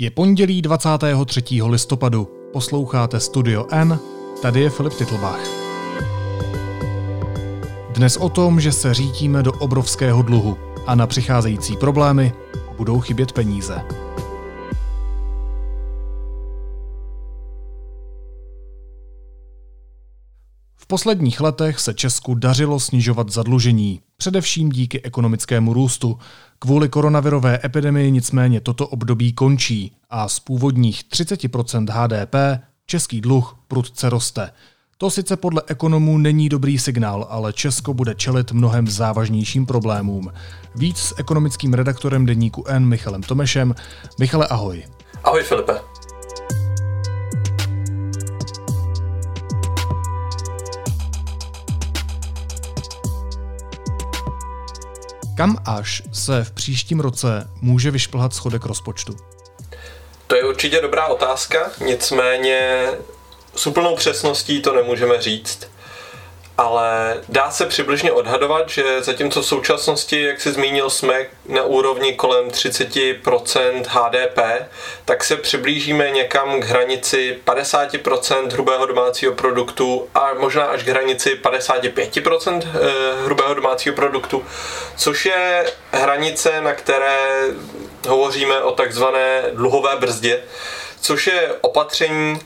Je pondělí 23. listopadu. Posloucháte Studio N, tady je Filip Titlbach. Dnes o tom, že se řítíme do obrovského dluhu a na přicházející problémy budou chybět peníze. V posledních letech se Česku dařilo snižovat zadlužení, především díky ekonomickému růstu. Kvůli koronavirové epidemii nicméně toto období končí a z původních 30% HDP český dluh prudce roste. To sice podle ekonomů není dobrý signál, ale Česko bude čelit mnohem závažnějším problémům. Víc s ekonomickým redaktorem deníku N Michalem Tomešem. Michale, ahoj. Ahoj Filipe. Kam až se v příštím roce může vyšplhat schodek rozpočtu? To je určitě dobrá otázka, nicméně s úplnou přesností to nemůžeme říct ale dá se přibližně odhadovat, že zatímco v současnosti, jak se zmínil, jsme na úrovni kolem 30% HDP, tak se přiblížíme někam k hranici 50% hrubého domácího produktu a možná až k hranici 55% eh, hrubého domácího produktu, což je hranice, na které hovoříme o takzvané dluhové brzdě, což je opatření,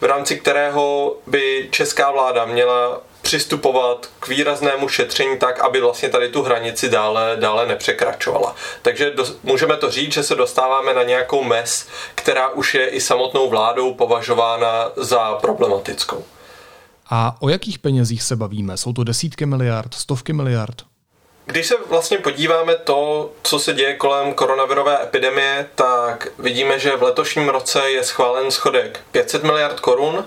v rámci kterého by česká vláda měla přistupovat k výraznému šetření tak, aby vlastně tady tu hranici dále, dále nepřekračovala. Takže do, můžeme to říct, že se dostáváme na nějakou mes, která už je i samotnou vládou považována za problematickou. A o jakých penězích se bavíme? Jsou to desítky miliard, stovky miliard? Když se vlastně podíváme to, co se děje kolem koronavirové epidemie, tak vidíme, že v letošním roce je schválen schodek 500 miliard korun,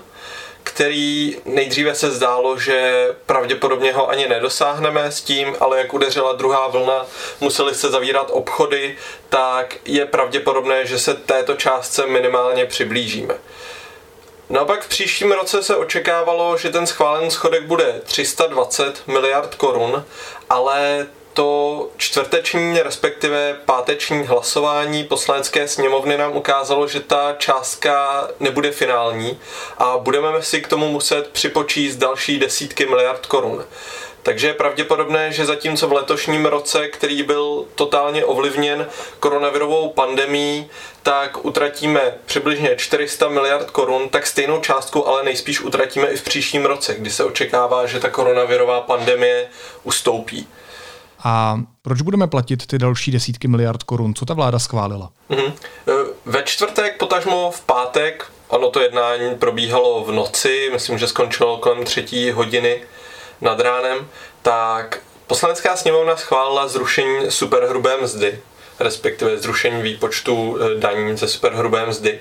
který nejdříve se zdálo, že pravděpodobně ho ani nedosáhneme s tím, ale jak udeřila druhá vlna, museli se zavírat obchody, tak je pravděpodobné, že se této částce minimálně přiblížíme. Naopak v příštím roce se očekávalo, že ten schválený schodek bude 320 miliard korun, ale to čtvrteční, respektive páteční hlasování poslanecké sněmovny nám ukázalo, že ta částka nebude finální a budeme si k tomu muset připočíst další desítky miliard korun. Takže je pravděpodobné, že zatímco v letošním roce, který byl totálně ovlivněn koronavirovou pandemí, tak utratíme přibližně 400 miliard korun, tak stejnou částku ale nejspíš utratíme i v příštím roce, kdy se očekává, že ta koronavirová pandemie ustoupí. A proč budeme platit ty další desítky miliard korun? Co ta vláda schválila? Mm-hmm. Ve čtvrtek, potažmo v pátek, ono to jednání probíhalo v noci, myslím, že skončilo kolem třetí hodiny nad ránem, tak poslanecká sněmovna schválila zrušení superhrubé mzdy, respektive zrušení výpočtu e, daní ze superhrubé mzdy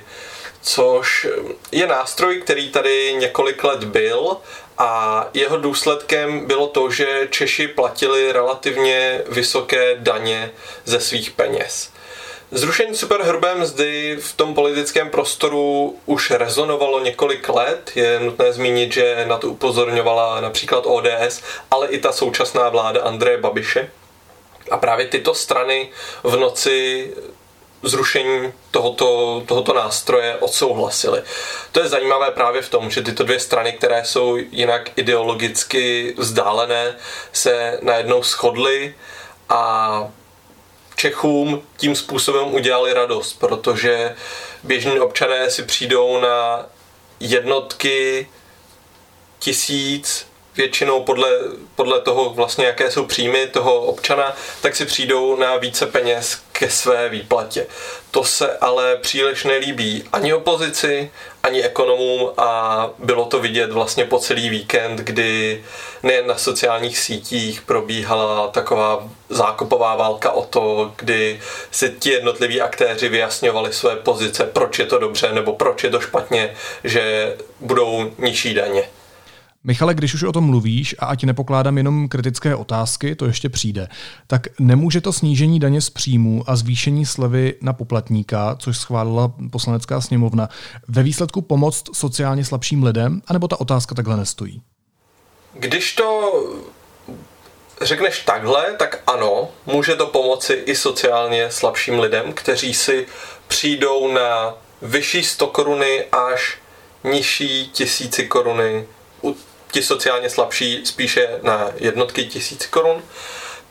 což je nástroj, který tady několik let byl a jeho důsledkem bylo to, že Češi platili relativně vysoké daně ze svých peněz. Zrušení superhrubé mzdy v tom politickém prostoru už rezonovalo několik let. Je nutné zmínit, že na to upozorňovala například ODS, ale i ta současná vláda Andreje Babiše. A právě tyto strany v noci zrušení tohoto, tohoto nástroje odsouhlasili. To je zajímavé právě v tom, že tyto dvě strany, které jsou jinak ideologicky vzdálené, se najednou shodly a Čechům tím způsobem udělali radost, protože běžní občané si přijdou na jednotky tisíc většinou podle, podle toho vlastně, jaké jsou příjmy toho občana, tak si přijdou na více peněz ke své výplatě. To se ale příliš nelíbí ani opozici, ani ekonomům a bylo to vidět vlastně po celý víkend, kdy nejen na sociálních sítích probíhala taková zákopová válka o to, kdy si ti jednotliví aktéři vyjasňovali své pozice, proč je to dobře nebo proč je to špatně, že budou nižší daně. Michale, když už o tom mluvíš a ať nepokládám jenom kritické otázky, to ještě přijde, tak nemůže to snížení daně z příjmů a zvýšení slevy na poplatníka, což schválila poslanecká sněmovna, ve výsledku pomoct sociálně slabším lidem, anebo ta otázka takhle nestojí? Když to řekneš takhle, tak ano, může to pomoci i sociálně slabším lidem, kteří si přijdou na vyšší 100 koruny až nižší tisíci koruny, ti sociálně slabší spíše na jednotky tisíc korun,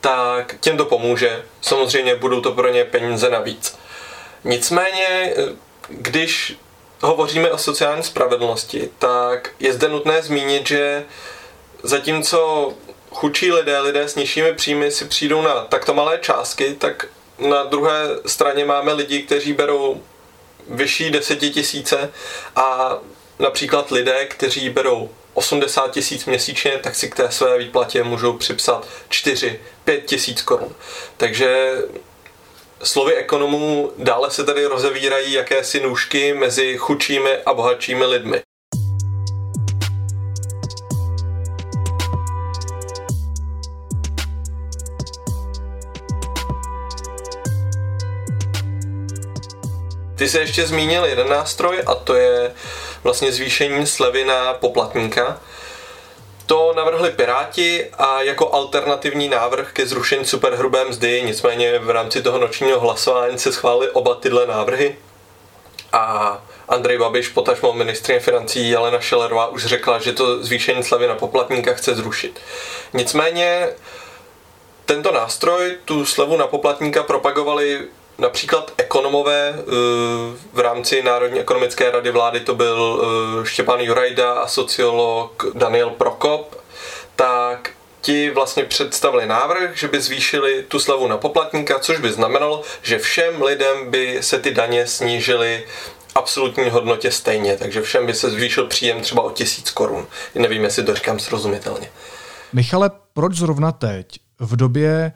tak těm to pomůže. Samozřejmě budou to pro ně peníze navíc. Nicméně, když hovoříme o sociální spravedlnosti, tak je zde nutné zmínit, že zatímco chudší lidé, lidé s nižšími příjmy si přijdou na takto malé částky, tak na druhé straně máme lidi, kteří berou vyšší desetitisíce a například lidé, kteří berou 80 tisíc měsíčně, tak si k té své výplatě můžou připsat 4-5 tisíc korun. Takže slovy ekonomů dále se tady rozevírají jakési nůžky mezi chudšími a bohatšími lidmi. Ty jsi ještě zmínil jeden nástroj a to je vlastně zvýšení slevy na poplatníka. To navrhli Piráti a jako alternativní návrh ke zrušení superhrubé mzdy, nicméně v rámci toho nočního hlasování se schválili oba tyhle návrhy. A Andrej Babiš, potažmo ministrině financí Jelena Šelerová už řekla, že to zvýšení slevy na poplatníka chce zrušit. Nicméně tento nástroj, tu slevu na poplatníka propagovali například ekonomové eh, v rámci Národní ekonomické rady vlády to byl eh, Štěpán Jurajda a sociolog Daniel Prokop, tak ti vlastně představili návrh, že by zvýšili tu slavu na poplatníka, což by znamenalo, že všem lidem by se ty daně snížily absolutní hodnotě stejně, takže všem by se zvýšil příjem třeba o tisíc korun. Nevím, jestli to říkám srozumitelně. Michale, proč zrovna teď, v době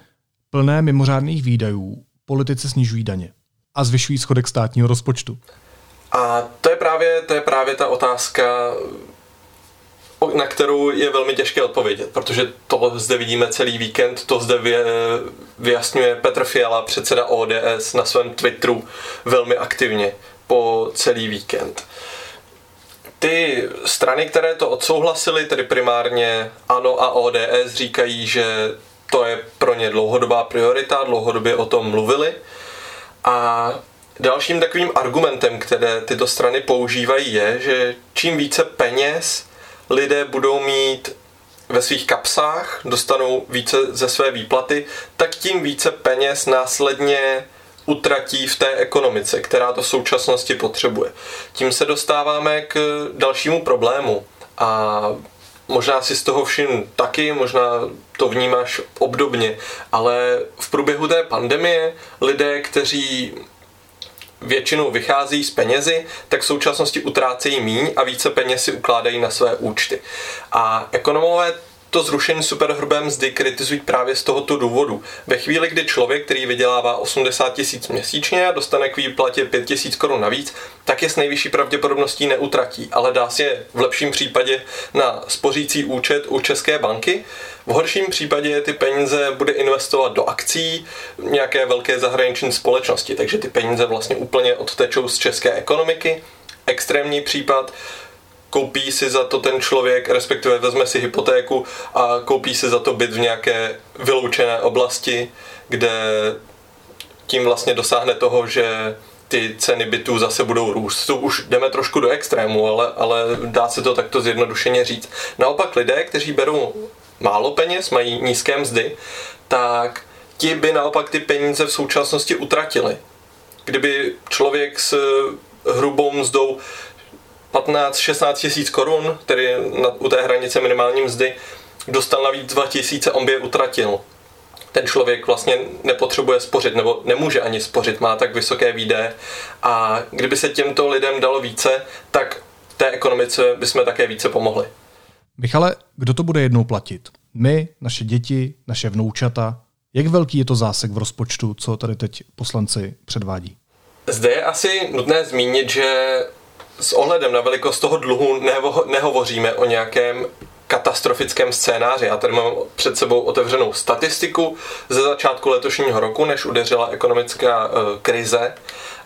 plné mimořádných výdajů, politici snižují daně a zvyšují schodek státního rozpočtu. A to je právě, to je právě ta otázka, na kterou je velmi těžké odpovědět, protože to zde vidíme celý víkend, to zde vyjasňuje Petr Fiala, předseda ODS, na svém Twitteru velmi aktivně po celý víkend. Ty strany, které to odsouhlasily, tedy primárně ANO a ODS, říkají, že to je pro ně dlouhodobá priorita, dlouhodobě o tom mluvili. A dalším takovým argumentem, které tyto strany používají, je, že čím více peněz lidé budou mít ve svých kapsách, dostanou více ze své výplaty, tak tím více peněz následně utratí v té ekonomice, která to v současnosti potřebuje. Tím se dostáváme k dalšímu problému. A Možná si z toho všim taky, možná to vnímáš obdobně, ale v průběhu té pandemie lidé, kteří většinou vychází z penězi, tak v současnosti utrácejí míň a více peněz si ukládají na své účty. A ekonomové to zrušení superhrubé mzdy kritizují právě z tohoto důvodu. Ve chvíli, kdy člověk, který vydělává 80 tisíc měsíčně a dostane k výplatě 5 tisíc korun navíc, tak je s nejvyšší pravděpodobností neutratí, ale dá si je v lepším případě na spořící účet u České banky. V horším případě ty peníze bude investovat do akcí nějaké velké zahraniční společnosti, takže ty peníze vlastně úplně odtečou z české ekonomiky. Extrémní případ, koupí si za to ten člověk, respektive vezme si hypotéku a koupí si za to byt v nějaké vyloučené oblasti, kde tím vlastně dosáhne toho, že ty ceny bytů zase budou růst. To už jdeme trošku do extrému, ale, ale dá se to takto zjednodušeně říct. Naopak lidé, kteří berou málo peněz, mají nízké mzdy, tak ti by naopak ty peníze v současnosti utratili. Kdyby člověk s hrubou mzdou 15-16 tisíc korun, tedy na, u té hranice minimální mzdy, dostal navíc 2 tisíce, on by je utratil. Ten člověk vlastně nepotřebuje spořit, nebo nemůže ani spořit, má tak vysoké výdaje a kdyby se těmto lidem dalo více, tak té ekonomice bychom také více pomohli. Michale, kdo to bude jednou platit? My, naše děti, naše vnoučata? Jak velký je to zásek v rozpočtu, co tady teď poslanci předvádí? Zde je asi nutné zmínit, že s ohledem na velikost toho dluhu neho, nehovoříme o nějakém katastrofickém scénáři. Já tady mám před sebou otevřenou statistiku ze začátku letošního roku, než udeřila ekonomická uh, krize.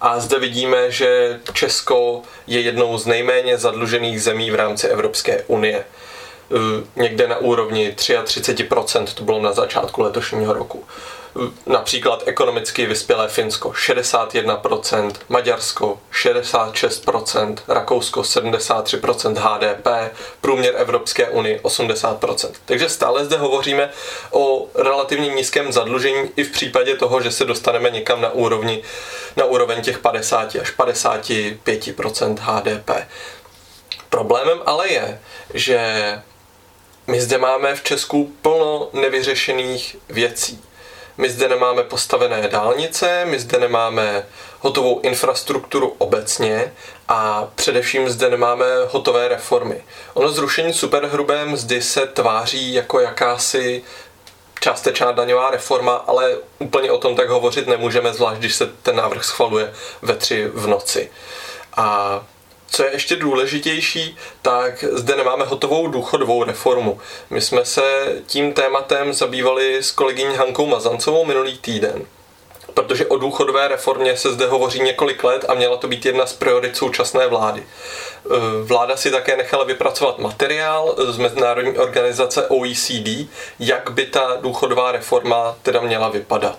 A zde vidíme, že Česko je jednou z nejméně zadlužených zemí v rámci Evropské unie. někde na úrovni 33%, to bylo na začátku letošního roku například ekonomicky vyspělé Finsko 61%, Maďarsko 66%, Rakousko 73% HDP, průměr Evropské unie 80%. Takže stále zde hovoříme o relativně nízkém zadlužení i v případě toho, že se dostaneme někam na, úrovni, na úroveň těch 50 až 55% HDP. Problémem ale je, že my zde máme v Česku plno nevyřešených věcí. My zde nemáme postavené dálnice, my zde nemáme hotovou infrastrukturu obecně a především zde nemáme hotové reformy. Ono zrušení superhrubé mzdy se tváří jako jakási částečná daňová reforma, ale úplně o tom tak hovořit nemůžeme, zvlášť když se ten návrh schvaluje ve tři v noci. A co je ještě důležitější, tak zde nemáme hotovou důchodovou reformu. My jsme se tím tématem zabývali s kolegyní Hankou Mazancovou minulý týden protože o důchodové reformě se zde hovoří několik let a měla to být jedna z priorit současné vlády. E, vláda si také nechala vypracovat materiál z mezinárodní organizace OECD, jak by ta důchodová reforma teda měla vypadat.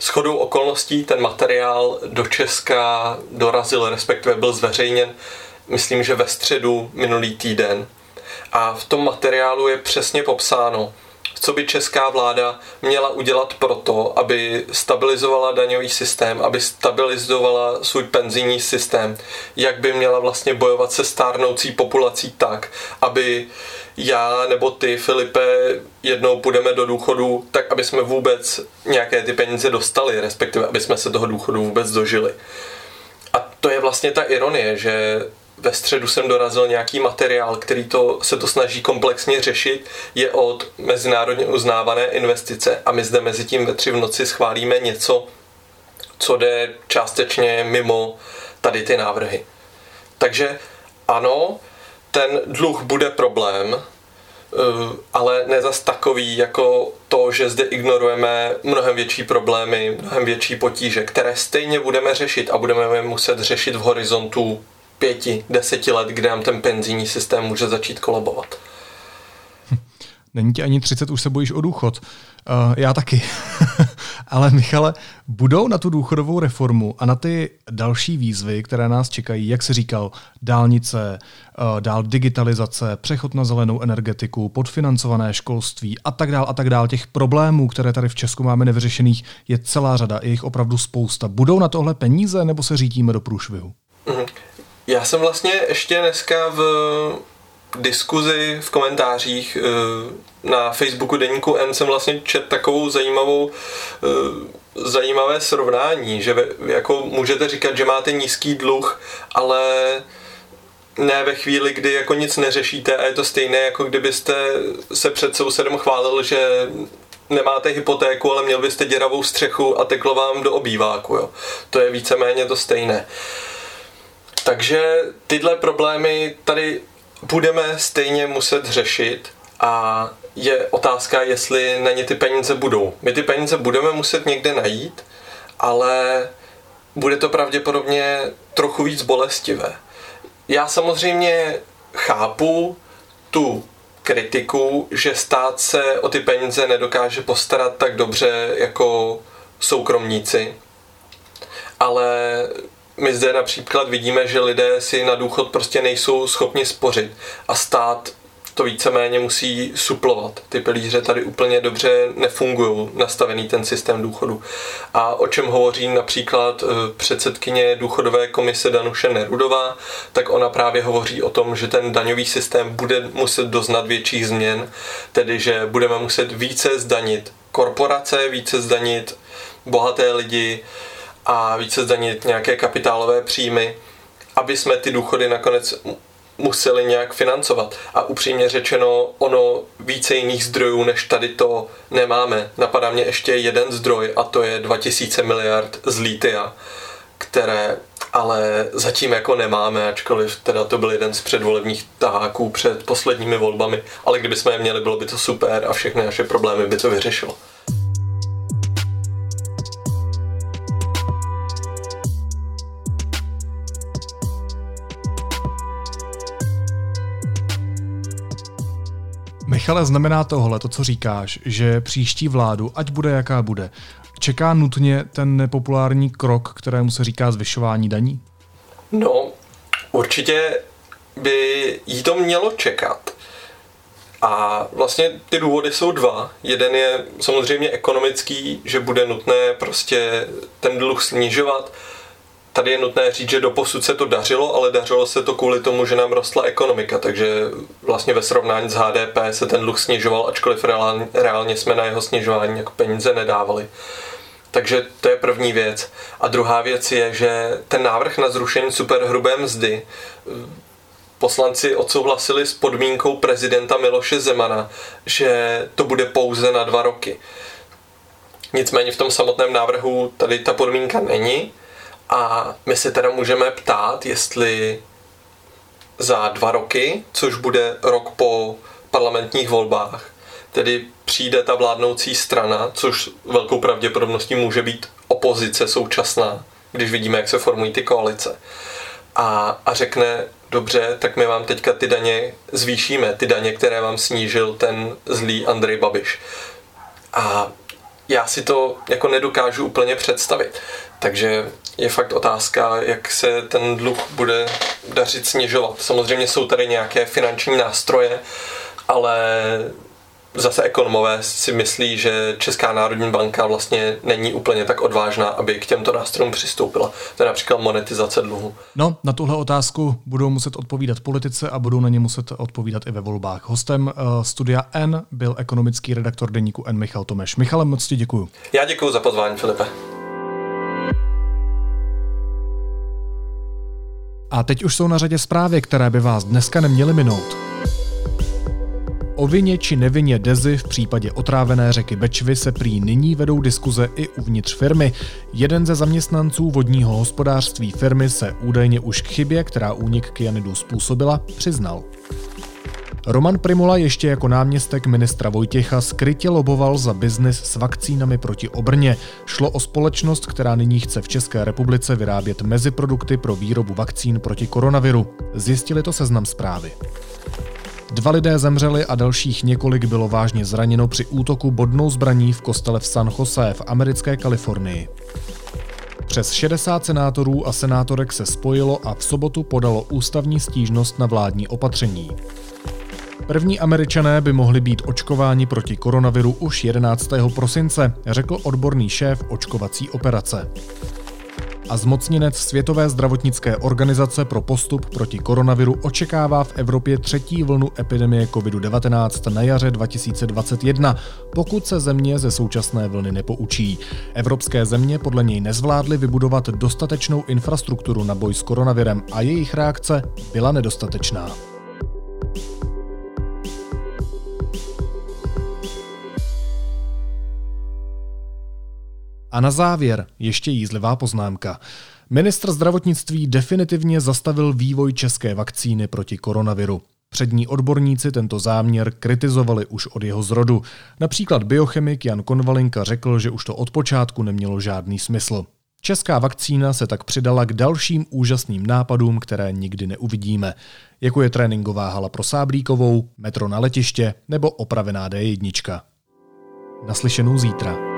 Shodou okolností ten materiál do Česka dorazil, respektive byl zveřejněn, myslím, že ve středu minulý týden. A v tom materiálu je přesně popsáno, co by česká vláda měla udělat pro to, aby stabilizovala daňový systém, aby stabilizovala svůj penzijní systém, jak by měla vlastně bojovat se stárnoucí populací tak, aby já nebo ty, Filipe, jednou půjdeme do důchodu, tak aby jsme vůbec nějaké ty peníze dostali, respektive aby jsme se toho důchodu vůbec dožili. A to je vlastně ta ironie, že ve středu jsem dorazil nějaký materiál, který to, se to snaží komplexně řešit, je od mezinárodně uznávané investice a my zde mezi tím ve tři v noci schválíme něco, co jde částečně mimo tady ty návrhy. Takže ano, ten dluh bude problém, eh, ale ne zas takový jako to, že zde ignorujeme mnohem větší problémy, mnohem větší potíže, které stejně budeme řešit a budeme je muset řešit v horizontu pěti, deseti let, kde nám ten penzijní systém může začít kolabovat. Není ti ani 30, už se bojíš o důchod. Uh, já taky. Ale Michale, budou na tu důchodovou reformu a na ty další výzvy, které nás čekají, jak se říkal, dálnice, uh, dál digitalizace, přechod na zelenou energetiku, podfinancované školství a tak dál a tak dál. Těch problémů, které tady v Česku máme nevyřešených, je celá řada, je jich opravdu spousta. Budou na tohle peníze nebo se řítíme do průšvihu? Mm. Já jsem vlastně ještě dneska v diskuzi v komentářích eh, na Facebooku Deníku N jsem vlastně čet takovou zajímavou eh, zajímavé srovnání, že jako můžete říkat, že máte nízký dluh, ale ne ve chvíli, kdy jako nic neřešíte a je to stejné, jako kdybyste se před sousedem chválil, že nemáte hypotéku, ale měl byste děravou střechu a teklo vám do obýváku. Jo. To je víceméně to stejné. Takže tyhle problémy tady budeme stejně muset řešit a je otázka, jestli na ně ty peníze budou. My ty peníze budeme muset někde najít, ale bude to pravděpodobně trochu víc bolestivé. Já samozřejmě chápu tu kritiku, že stát se o ty peníze nedokáže postarat tak dobře jako soukromníci, ale my zde například vidíme, že lidé si na důchod prostě nejsou schopni spořit a stát to víceméně musí suplovat. Ty pilíře tady úplně dobře nefungují, nastavený ten systém důchodu. A o čem hovoří například eh, předsedkyně důchodové komise Danuše Nerudová, tak ona právě hovoří o tom, že ten daňový systém bude muset doznat větších změn, tedy že budeme muset více zdanit korporace, více zdanit bohaté lidi, a více zdanit nějaké kapitálové příjmy, aby jsme ty důchody nakonec museli nějak financovat. A upřímně řečeno, ono více jiných zdrojů než tady to nemáme. Napadá mě ještě jeden zdroj a to je 2000 miliard z lítia, které ale zatím jako nemáme, ačkoliv teda to byl jeden z předvolebních taháků před posledními volbami, ale kdybychom je měli, bylo by to super a všechny naše problémy by to vyřešilo. Michale, znamená tohle, to, co říkáš, že příští vládu, ať bude jaká bude, čeká nutně ten nepopulární krok, kterému se říká zvyšování daní? No, určitě by jí to mělo čekat. A vlastně ty důvody jsou dva. Jeden je samozřejmě ekonomický, že bude nutné prostě ten dluh snižovat. Tady je nutné říct, že do posud se to dařilo, ale dařilo se to kvůli tomu, že nám rostla ekonomika, takže vlastně ve srovnání s HDP se ten dluh snižoval, ačkoliv reálně, reálně jsme na jeho snižování jako peníze nedávali. Takže to je první věc. A druhá věc je, že ten návrh na zrušení superhrubé mzdy poslanci odsouhlasili s podmínkou prezidenta Miloše Zemana, že to bude pouze na dva roky. Nicméně v tom samotném návrhu tady ta podmínka není a my se teda můžeme ptát, jestli za dva roky, což bude rok po parlamentních volbách, tedy přijde ta vládnoucí strana, což velkou pravděpodobností může být opozice současná, když vidíme, jak se formují ty koalice, a, a řekne, dobře, tak my vám teďka ty daně zvýšíme, ty daně, které vám snížil ten zlý Andrej Babiš. A já si to jako nedokážu úplně představit. Takže je fakt otázka, jak se ten dluh bude dařit snižovat. Samozřejmě jsou tady nějaké finanční nástroje, ale zase ekonomové si myslí, že Česká národní banka vlastně není úplně tak odvážná, aby k těmto nástrojům přistoupila. To je například monetizace dluhu. No, na tuhle otázku budou muset odpovídat politice a budou na ně muset odpovídat i ve volbách. Hostem uh, studia N byl ekonomický redaktor deníku N Michal Tomeš. Michale, moc ti děkuju. Já děkuji za pozvání, Filipe. A teď už jsou na řadě zprávy, které by vás dneska neměly minout. O vině či nevině Dezy v případě otrávené řeky Bečvy se prý nyní vedou diskuze i uvnitř firmy. Jeden ze zaměstnanců vodního hospodářství firmy se údajně už k chybě, která únik kyanidu způsobila, přiznal. Roman Primula ještě jako náměstek ministra Vojtěcha skrytě loboval za biznis s vakcínami proti obrně. Šlo o společnost, která nyní chce v České republice vyrábět meziprodukty pro výrobu vakcín proti koronaviru. Zjistili to seznam zprávy. Dva lidé zemřeli a dalších několik bylo vážně zraněno při útoku bodnou zbraní v kostele v San Jose v americké Kalifornii. Přes 60 senátorů a senátorek se spojilo a v sobotu podalo ústavní stížnost na vládní opatření. První američané by mohli být očkováni proti koronaviru už 11. prosince, řekl odborný šéf očkovací operace a zmocněnec Světové zdravotnické organizace pro postup proti koronaviru očekává v Evropě třetí vlnu epidemie COVID-19 na jaře 2021, pokud se země ze současné vlny nepoučí. Evropské země podle něj nezvládly vybudovat dostatečnou infrastrukturu na boj s koronavirem a jejich reakce byla nedostatečná. A na závěr ještě jízlivá poznámka. Ministr zdravotnictví definitivně zastavil vývoj české vakcíny proti koronaviru. Přední odborníci tento záměr kritizovali už od jeho zrodu. Například biochemik Jan Konvalinka řekl, že už to od počátku nemělo žádný smysl. Česká vakcína se tak přidala k dalším úžasným nápadům, které nikdy neuvidíme, jako je tréninková hala pro Sáblíkovou, metro na letiště nebo opravená D1. Naslyšenou zítra.